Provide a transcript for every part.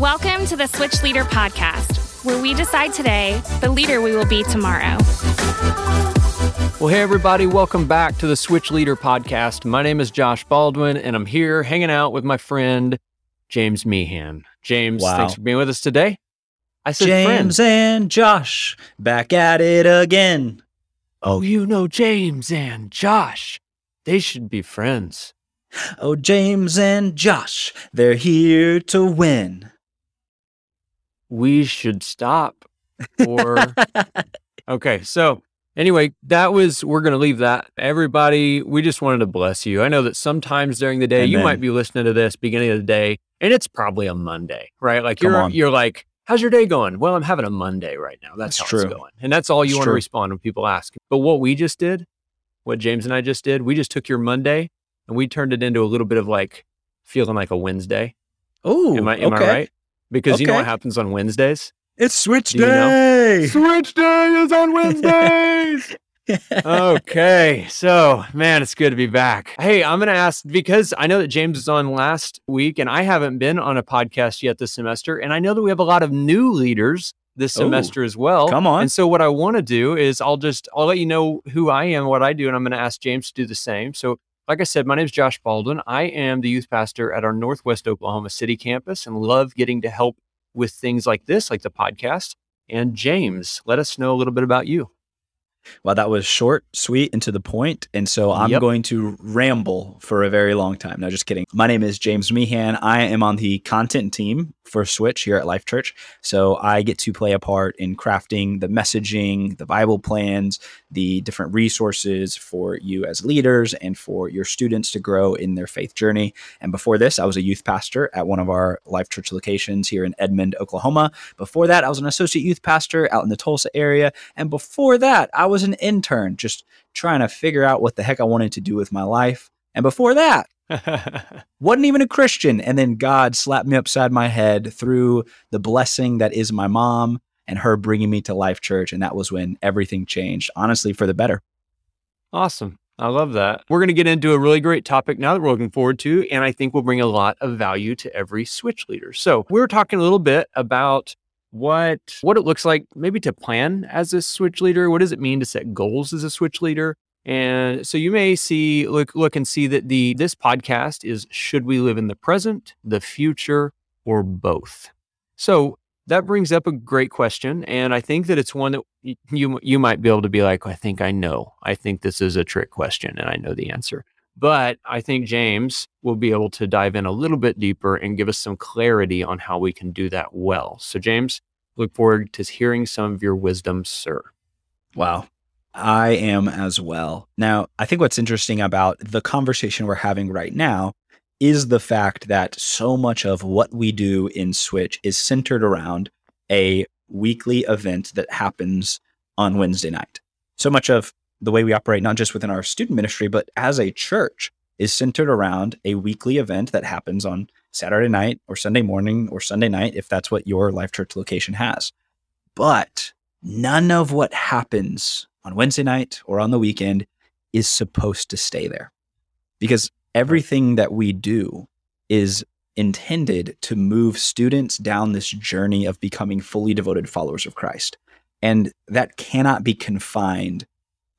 Welcome to the Switch Leader Podcast, where we decide today the leader we will be tomorrow. Well, hey, everybody, welcome back to the Switch Leader Podcast. My name is Josh Baldwin, and I'm here hanging out with my friend, James Meehan. James, Wow. thanks for being with us today. I said James friend. and Josh back at it again. Oh, you know James and Josh. They should be friends. Oh, James and Josh, they're here to win. We should stop. Or, okay, so anyway, that was, we're going to leave that. Everybody, we just wanted to bless you. I know that sometimes during the day, you might be listening to this beginning of the day, and it's probably a Monday, right? Like Come you're, on. you're like, how's your day going? Well, I'm having a Monday right now. That's, That's how true. it's going. And that's all you It's want to respond when people ask. But what we just did, what James and I just did, we just took your Monday and we turned it into a little bit of like feeling like a Wednesday. Oh, Am I, am okay. I right? Because you know what happens on Wednesdays? It's Switch Do you know? Day. Switch Day is on Wednesdays. okay. So, man, it's good to be back. Hey, I'm going to ask because I know that James was on last week and I haven't been on a podcast yet this semester. And I know that we have a lot of new leaders this Ooh, semester as well. come on. And so, what I want to do is I'll just, I'll let you know who I am, what I do, and I'm going to ask James to do the same. So, like I said, my name is Josh Baldwin. I am the youth pastor at our Northwest Oklahoma City campus and love getting to help with things like this, like the podcast. And James, let us know a little bit about you. Well, that was short, sweet, and to the point. And so I'm Yep. going to ramble for a very long time. No, just kidding. My name is James Meehan. I am on the content team for Switch here at Life Church. So I get to play a part in crafting the messaging, the Bible plans, the different resources for you as leaders and for your students to grow in their faith journey. And before this, I was a youth pastor at one of our Life Church locations here in Edmond, Oklahoma. Before that, I was an associate youth pastor out in the Tulsa area. And before that, I was an intern just trying to figure out what the heck I wanted to do with my life. And before that, wasn't even a Christian. And then God slapped me upside my head through the blessing that is my mom and her bringing me to Life Church. And that was when everything changed, honestly, for the better. awesome. I love that. We're going to get into a really great topic now that we're looking forward to, and I think will bring a lot of value to every switch leader. So, we were talking a little bit about what what it looks like maybe to plan as a switch leader. What does it mean to set goals as a switch leader? And so you may see look look and see that the this podcast is should we live in the present, the future, or both? So that brings up a great question, and I think that it's one that you you might be able to be like, I think I know. I think this is a trick question, and I know the answer. But I think James will be able to dive in a little bit deeper and give us some clarity on how we can do that well. So, James, look forward to hearing some of your wisdom, sir. Wow. I am as well. Now, I think what's interesting about the conversation we're having right now is the fact that so much of what we do in Switch is centered around a weekly event that happens on Wednesday night. So much of the way we operate, not just within our student ministry, but as a church, is centered around a weekly event that happens on Saturday night or Sunday morning or Sunday night, if that's what your Life Church location has. But none of what happens on Wednesday night or on the weekend is supposed to stay there because everything that we do is intended to move students down this journey of becoming fully devoted followers of Christ. And that cannot be confined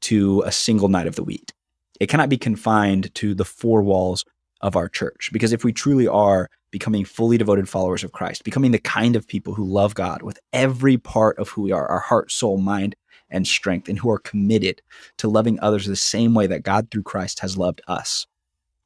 to a single night of the week. It cannot be confined to the four walls of our church. Because if we truly are becoming fully devoted followers of Christ, becoming the kind of people who love God with every part of who we are, our heart, soul, mind, and strength, and who are committed to loving others the same way that God through Christ has loved us,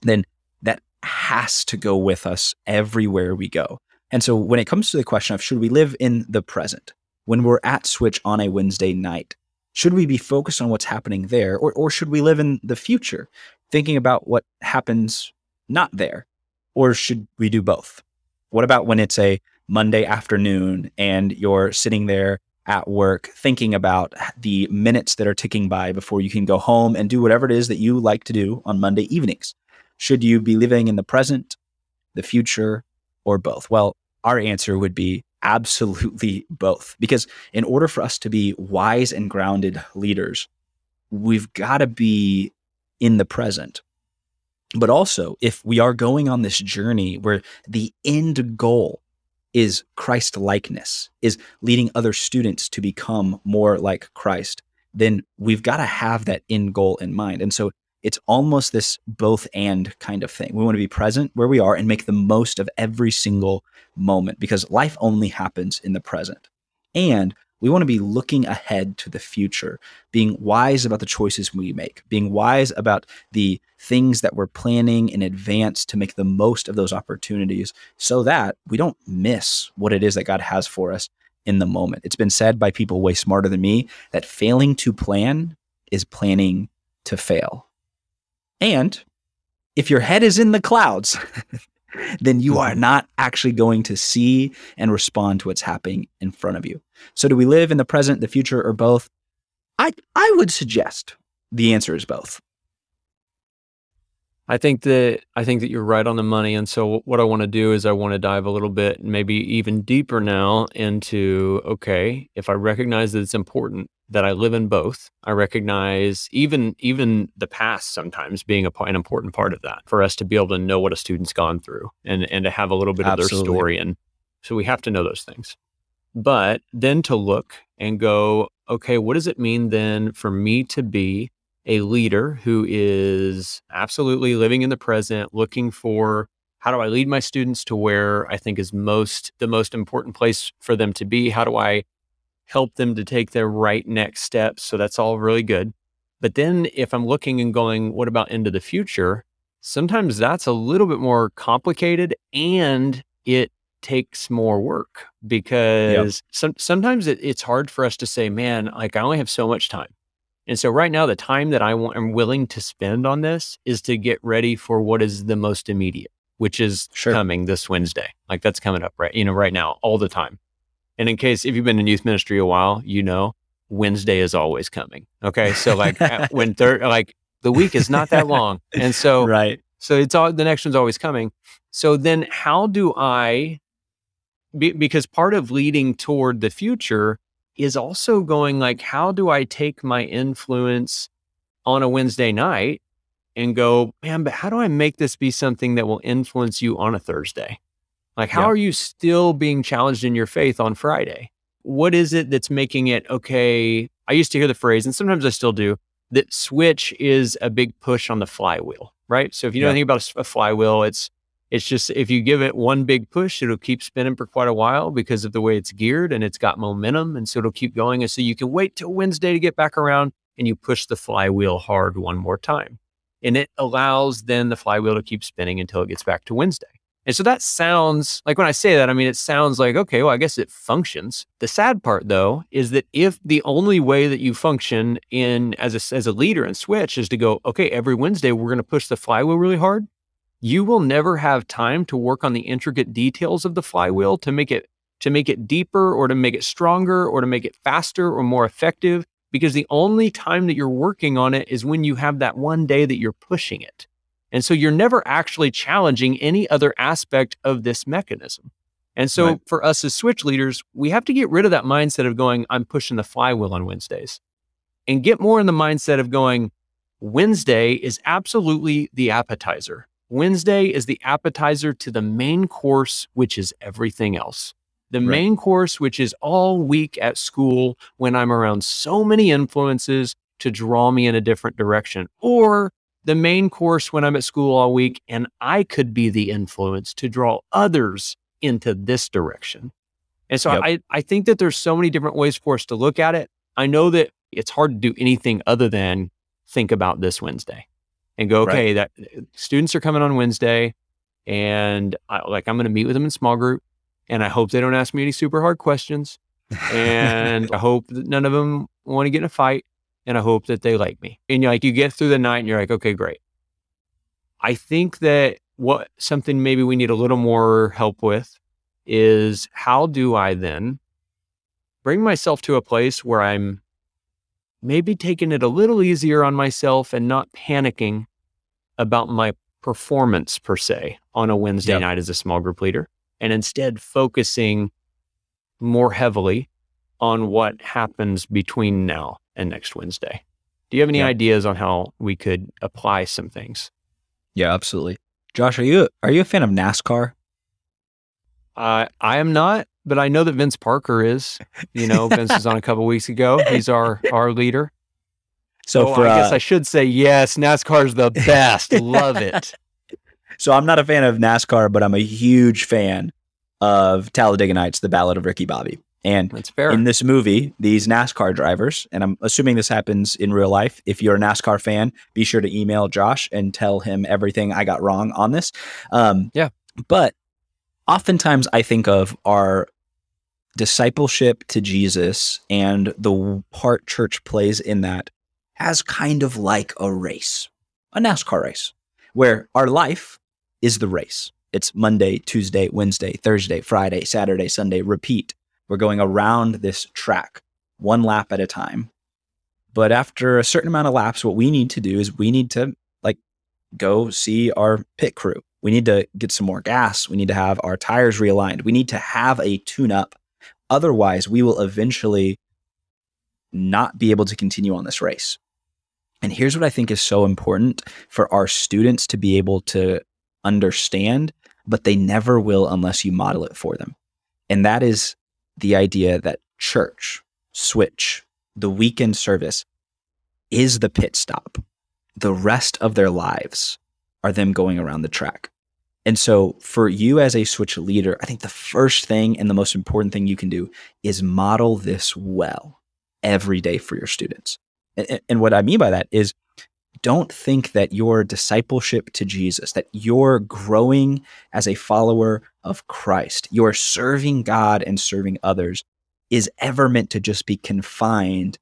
then that has to go with us everywhere we go. And so when it comes to the question of should we live in the present, when we're at Switch on a Wednesday night, should we be focused on what's happening there, or, or should we live in the future, thinking about what happens not there? Or should we do both? What about when it's a Monday afternoon and you're sitting there at work thinking about the minutes that are ticking by before you can go home and do whatever it is that you like to do on Monday evenings? Should you be living in the present, the future, or both? Well, our answer would be absolutely both. Because in order for us to be wise and grounded leaders, we've got to be in the present. But also, if we are going on this journey where the end goal is Christ likeness, is leading other students to become more like Christ, then we've got to have that end goal in mind. And so it's almost this both and kind of thing. We want to be present where we are and make the most of every single moment because life only happens in the present. And we want to be looking ahead to the future, being wise about the choices we make, being wise about the things that we're planning in advance to make the most of those opportunities so that we don't miss what it is that God has for us in the moment. It's been said by people way smarter than me that failing to plan is planning to fail. And if your head is in the clouds, then you are mm-hmm. not actually going to see and respond to what's happening in front of you. So, do we live in the present, the future, or both? I, I would suggest the answer is both. I think that I think that you're right on the money. And so what I want to do is I want to dive a little bit, maybe even deeper now into okay, if I recognize that it's important that I live in both, I recognize even even the past sometimes being a, an important part of that for us to be able to know what a student's gone through and and to have a little bit Absolutely. of their story. And so we have to know those things. But then to look and go, okay, what does it mean then for me to be a leader who is absolutely living in the present, looking for how do I lead my students to where I think is most the most important place for them to be? How do I help them to take their right next steps? So that's all really good. But then if I'm looking and going, what about into the future? Sometimes that's a little bit more complicated and it takes more work because yep. some, sometimes it, it's hard for us to say, man, like I only have so much time. And so right now, the time that I want, am willing to spend on this is to get ready for what is the most immediate, which is sure. coming this Wednesday. Like that's coming up right, you know, right now, all the time. And in case if you've been in youth ministry a while, you know Wednesday is always coming. Okay, so like when third, like the week is not that long, and so right, so it's all the next one's always coming. So then, how do I? Be, because part of leading toward the future is also going like, how do I take my influence on a Wednesday night and go, man, but how do I make this be something that will influence you on a Thursday? Like, how yeah. are you still being challenged in your faith on Friday? What is it that's making it okay? I used to hear the phrase, and sometimes I still do, that switch is a big push on the flywheel, right? So if you know yeah. anything about a, a flywheel, it's it's just if you give it one big push, it'll keep spinning for quite a while because of the way it's geared and it's got momentum. And so it'll keep going. And so you can wait till Wednesday to get back around and you push the flywheel hard one more time. And it allows then the flywheel to keep spinning until it gets back to Wednesday. And so that sounds like when I say that, I mean, it sounds like, okay, well, I guess it functions. The sad part though is that if the only way that you function in as a, as a leader and switch is to go, okay, every Wednesday, we're going to push the flywheel really hard you will never have time to work on the intricate details of the flywheel to make it to make it deeper or to make it stronger or to make it faster or more effective because the only time that you're working on it is when you have that one day that you're pushing it. And so you're never actually challenging any other aspect of this mechanism. And so right. for us as switch leaders, we have to get rid of that mindset of going, I'm pushing the flywheel on Wednesdays and get more in the mindset of going, Wednesday is absolutely the appetizer. Wednesday is the appetizer to the main course, which is everything else. The right. main course, which is all week at school when I'm around so many influences to draw me in a different direction. Or the main course when I'm at school all week and I could be the influence to draw others into this direction. And so yep. I, I think that there's so many different ways for us to look at it. I know that it's hard to do anything other than think about this Wednesday and go, okay, right. that students are coming on Wednesday and I, like I'm going to meet with them in small group and I hope they don't ask me any super hard questions. and I hope that none of them want to get in a fight and I hope that they like me. And you're like, you get through the night and you're like, okay, great. I think that what something maybe we need a little more help with is how do I then bring myself to a place where I'm maybe taking it a little easier on myself and not panicking about my performance per se on a Wednesday yep. night as a small group leader, and instead focusing more heavily on what happens between now and next Wednesday. Do you have any yep. ideas on how we could apply some things? Yeah, absolutely. Josh, are you are you a fan of NASCAR? Uh, I am not, but I know that Vince Parker is. You know, Vince was on a couple weeks ago. He's our our leader. So, So for I guess uh, I should say yes. NASCAR is the best. Love it. so I'm not a fan of NASCAR, but I'm a huge fan of Talladega Nights: The Ballad of Ricky Bobby. And That's fair. in this movie, these NASCAR drivers, and I'm assuming this happens in real life. If you're a NASCAR fan, be sure to email Josh and tell him everything I got wrong on this. Um, Yeah. But oftentimes I think of our discipleship to Jesus and the part church plays in that as kind of like a race, a NASCAR race, where our life is the race. It's Monday, Tuesday, Wednesday, Thursday, Friday, Saturday, Sunday, repeat. We're going around this track one lap at a time. But after a certain amount of laps, what we need to do is we need to like go see our pit crew. We need to get some more gas. We need to have our tires realigned. We need to have a tune up. Otherwise, we will eventually not be able to continue on this race. And here's what I think is so important for our students to be able to understand, but they never will unless you model it for them. And that is the idea that church, switch, the weekend service is the pit stop. The rest of their lives are them going around the track. And so, for you as a switch leader, I think the first thing and the most important thing you can do is model this well every day for your students. And, and what I mean by that is don't think that your discipleship to Jesus, that you're growing as a follower of Christ, you're serving God and serving others, is ever meant to just be confined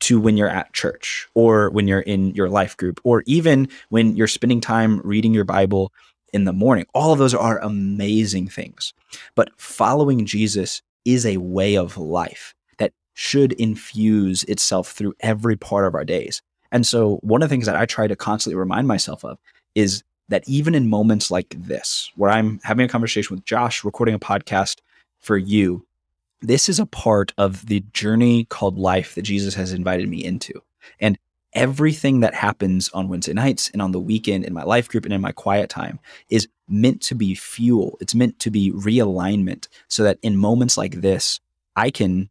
to when you're at church or when you're in your life group or even when you're spending time reading your Bible in the morning. All of those are amazing things. But following Jesus is a way of life that should infuse itself through every part of our days. And so, one of the things that I try to constantly remind myself of is that even in moments like this, where I'm having a conversation with Josh, recording a podcast for you, this is a part of the journey called life that Jesus has invited me into. And everything that happens on Wednesday nights and on the weekend in my life group and in my quiet time is meant to be fuel. It's meant to be realignment so that in moments like this, I can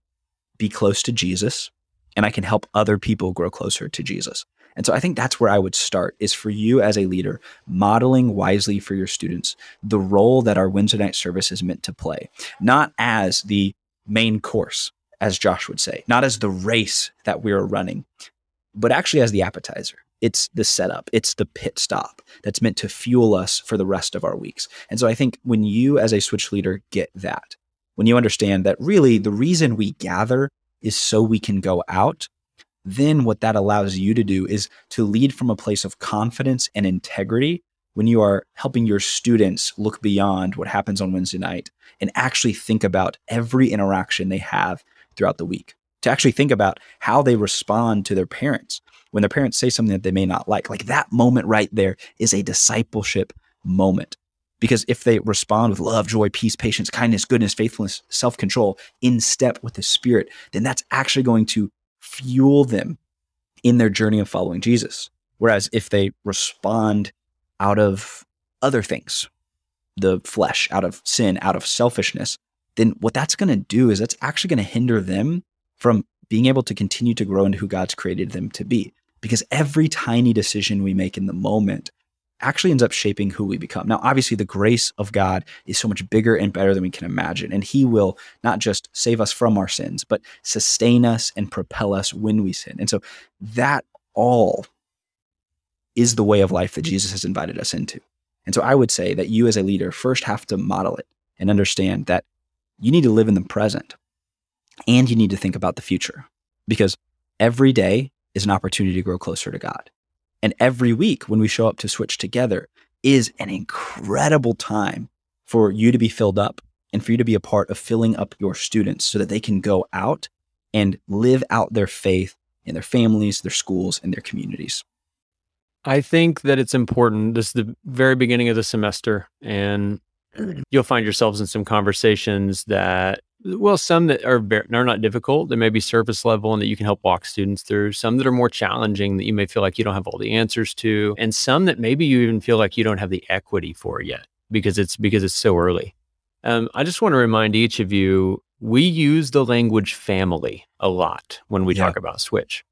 be close to Jesus and I can help other people grow closer to Jesus. And so I think that's where I would start is for you as a leader, modeling wisely for your students the role that our Wednesday night service is meant to play, not as the main course, as Josh would say, not as the race that we are running, but actually as the appetizer. It's the setup, it's the pit stop that's meant to fuel us for the rest of our weeks. And so I think when you, as a switch leader, get that, when you understand that really the reason we gather is so we can go out, then what that allows you to do is to lead from a place of confidence and integrity when you are helping your students look beyond what happens on Wednesday night and actually think about every interaction they have throughout the week. To actually think about how they respond to their parents when their parents say something that they may not like. Like that moment right there is a discipleship moment. Because if they respond with love, joy, peace, patience, kindness, goodness, faithfulness, self control in step with the Spirit, then that's actually going to fuel them in their journey of following Jesus. Whereas if they respond out of other things, the flesh, out of sin, out of selfishness, then what that's going to do is that's actually going to hinder them from being able to continue to grow into who God's created them to be. Because every tiny decision we make in the moment actually ends up shaping who we become. Now, obviously, the grace of God is so much bigger and better than we can imagine. And He will not just save us from our sins, but sustain us and propel us when we sin. And so that all is the way of life that Jesus has invited us into. And so I would say that you, as a leader, first have to model it and understand that you need to live in the present and you need to think about the future because every day is an opportunity to grow closer to God. And every week when we show up to switch together is an incredible time for you to be filled up and for you to be a part of filling up your students so that they can go out and live out their faith in their families, their schools, and their communities. I think that it's important. This is the very beginning of the semester, and you'll find yourselves in some conversations that, well, some that are ver- are not difficult, that may be surface level, and that you can help walk students through. Some that are more challenging, that you may feel like you don't have all the answers to, and some that maybe you even feel like you don't have the equity for yet because it's because it's so early. Um, I just want to remind each of you we use the language family a lot when we Yeah. talk about Switch.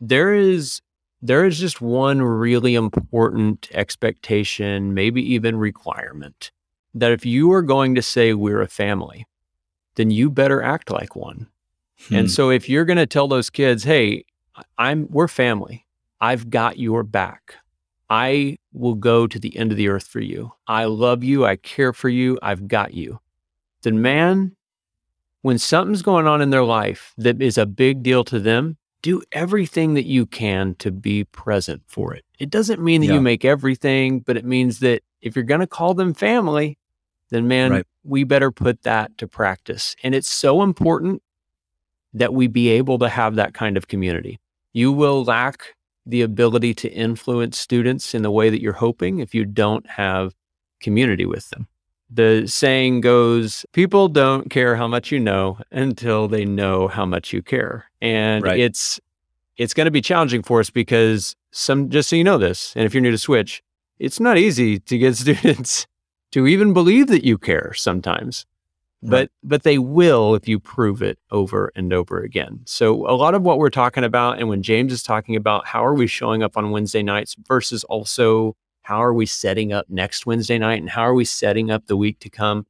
There is there is just one really important expectation, maybe even requirement, that if you are going to say we're a family, then you better act like one. Hmm. And so if you're going to tell those kids, "Hey, I'm we're family. I've got your back. I will go to the end of the earth for you. I love you. I care for you. I've got you." Then man, when something's going on in their life that is a big deal to them, do everything that you can to be present for it. It doesn't mean that Yeah. you make everything, but it means that if you're going to call them family, then man, Right. we better put that to practice. And it's so important that we be able to have that kind of community. You will lack the ability to influence students in the way that you're hoping if you don't have community with them. The saying goes, people don't care how much you know until they know how much you care. And Right. it's it's going to be challenging for us because some just so you know this, and if you're new to Switch, it's not easy to get students to even believe that you care sometimes but Right. but they will if you prove it over and over again. So a lot of what we're talking about and when James is talking about how are we showing up on Wednesday nights versus also how are we setting up next Wednesday night and how are we setting up the week to come?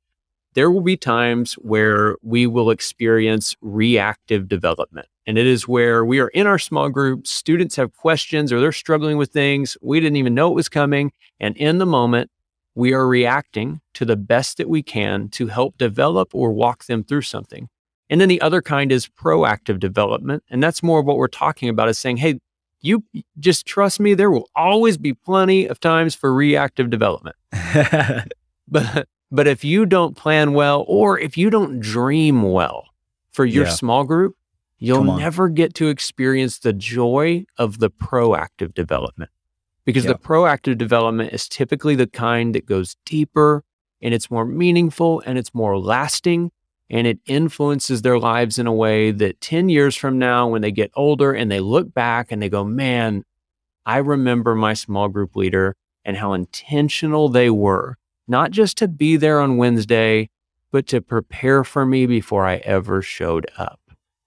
There will be times where we will experience reactive development. And it is where we are in our small groups, students have questions or they're struggling with things. We didn't even know it was coming. And in the moment, we are reacting to the best that we can to help develop or walk them through something. And then the other kind is proactive development. And that's more of what we're talking about is saying, hey, you just trust me, there will always be plenty of times for reactive development. But but if you don't plan well or if you don't dream well for your Yeah. small group, you'll never get to experience the joy of the proactive development. Because Yeah. the proactive development is typically the kind that goes deeper and it's more meaningful and it's more lasting and it influences their lives in a way that 10 years from now when they get older and they look back and they go, "Man, I remember my small group leader and how intentional they were, not just to be there on Wednesday, but to prepare for me before I ever showed up.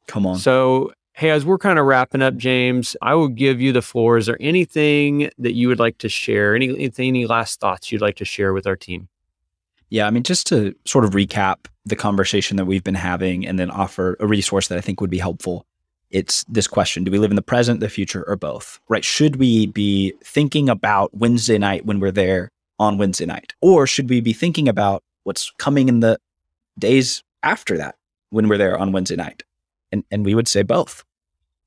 Come on. So, hey, as we're kind of wrapping up, James, I will give you the floor. Is there anything that you would like to share? Any, anything, any last thoughts you'd like to share with our team? Yeah, I mean, just to sort of recap the conversation that we've been having and then offer a resource that I think would be helpful. It's this question Do we live in the present, the future, or both? Right? Should we be thinking about Wednesday night when we're there on Wednesday night? Or should we be thinking about what's coming in the days after that when we're there on Wednesday night? And, and we would say both.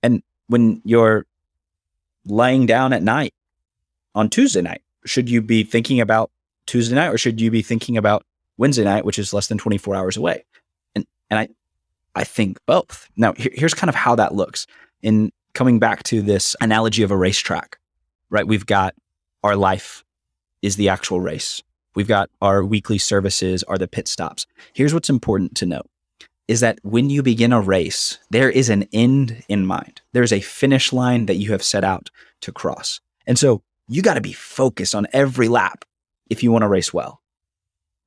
And when you're laying down at night on Tuesday night, should you be thinking about Tuesday night or should you be thinking about Wednesday night, which is less than 24 hours away? And and I I think both. Now here- here's kind of how that looks. In coming back to this analogy of a racetrack, right? We've got our life is the actual race. We've got our weekly services are the pit stops. Here's what's important to note is that when you begin a race, there is an end in mind. There's a finish line that you have set out to cross. And so you got to be focused on every lap if you want to race well.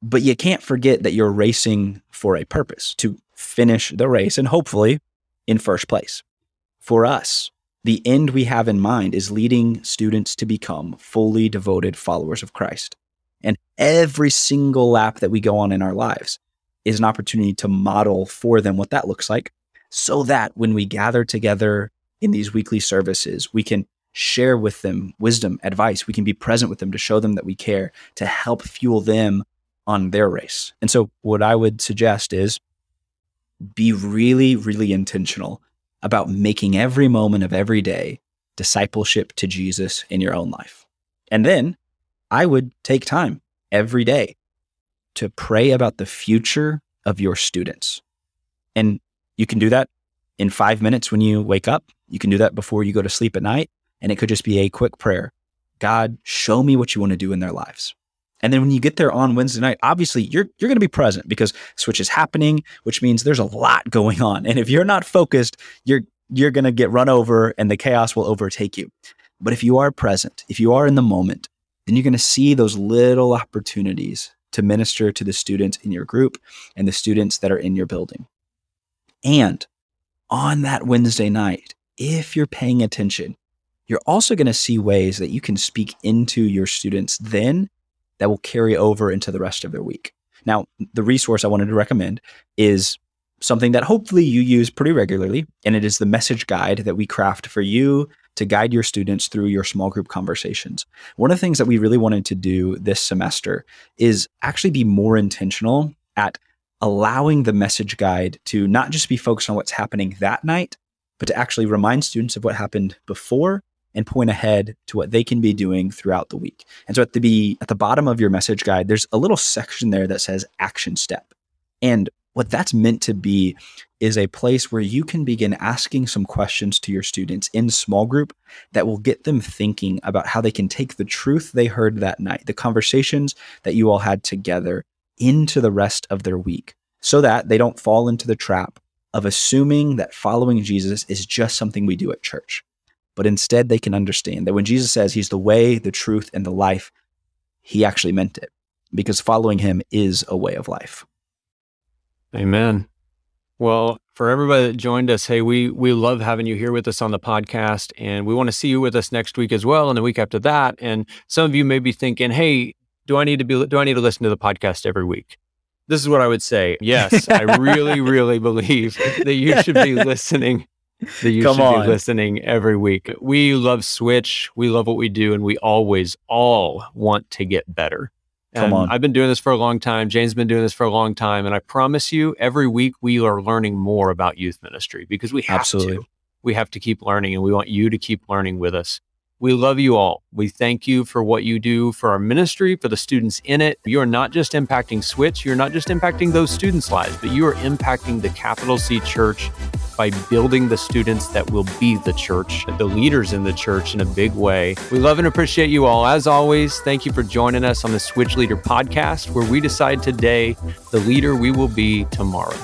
But you can't forget that you're racing for a purpose to finish the race and hopefully in first place. For us, the end we have in mind is leading students to become fully devoted followers of Christ. And every single lap that we go on in our lives is an opportunity to model for them what that looks like so that when we gather together in these weekly services, we can share with them wisdom, advice. We can be present with them to show them that we care, to help fuel them on their race. And so, what I would suggest is be really, really intentional about making every moment of every day discipleship to Jesus in your own life. And then I would take time every day to pray about the future of your students. And you can do that in five minutes when you wake up. You can do that before you go to sleep at night. And it could just be a quick prayer God, show me what you want to do in their lives. And then when you get there on Wednesday night, obviously you're you're going to be present because switch is happening, which means there's a lot going on. And if you're not focused, you're you're going to get run over and the chaos will overtake you. But if you are present, if you are in the moment, then you're going to see those little opportunities to minister to the students in your group and the students that are in your building. And on that Wednesday night, if you're paying attention, you're also going to see ways that you can speak into your students then that will carry over into the rest of their week. Now, the resource I wanted to recommend is something that hopefully you use pretty regularly, and it is the message guide that we craft for you to guide your students through your small group conversations. One of the things that we really wanted to do this semester is actually be more intentional at allowing the message guide to not just be focused on what's happening that night, but to actually remind students of what happened before and point ahead to what they can be doing throughout the week. And so at the be at the bottom of your message guide, there's a little section there that says action step. And what that's meant to be is a place where you can begin asking some questions to your students in small group that will get them thinking about how they can take the truth they heard that night, the conversations that you all had together, into the rest of their week so that they don't fall into the trap of assuming that following Jesus is just something we do at church. But instead, they can understand that when Jesus says he's the way, the truth, and the life, he actually meant it because following him is a way of life. Amen. Well, for everybody that joined us, hey, we we love having you here with us on the podcast, and we want to see you with us next week as well, and the week after that. And some of you may be thinking, hey, do I need to be do I need to listen to the podcast every week? This is what I would say. Yes, I really, really believe that you should be listening. That you Come should on. be listening every week. We love Switch. We love what we do, and we always all want to get better. Come on. I've been doing this for a long time. James' been doing this for a long time. And I promise you, every week we are learning more about youth ministry because we have Absolutely. to. We have to keep learning and we want you to keep learning with us. We love you all. We thank you for what you do for our ministry, for the students in it. You are not just impacting Switch, you're not just impacting those students' lives, but you are impacting the capital C church by building the students that will be the church, the leaders in the church in a big way. We love and appreciate you all. As always, thank you for joining us on the Switch Leader podcast, where we decide today the leader we will be tomorrow.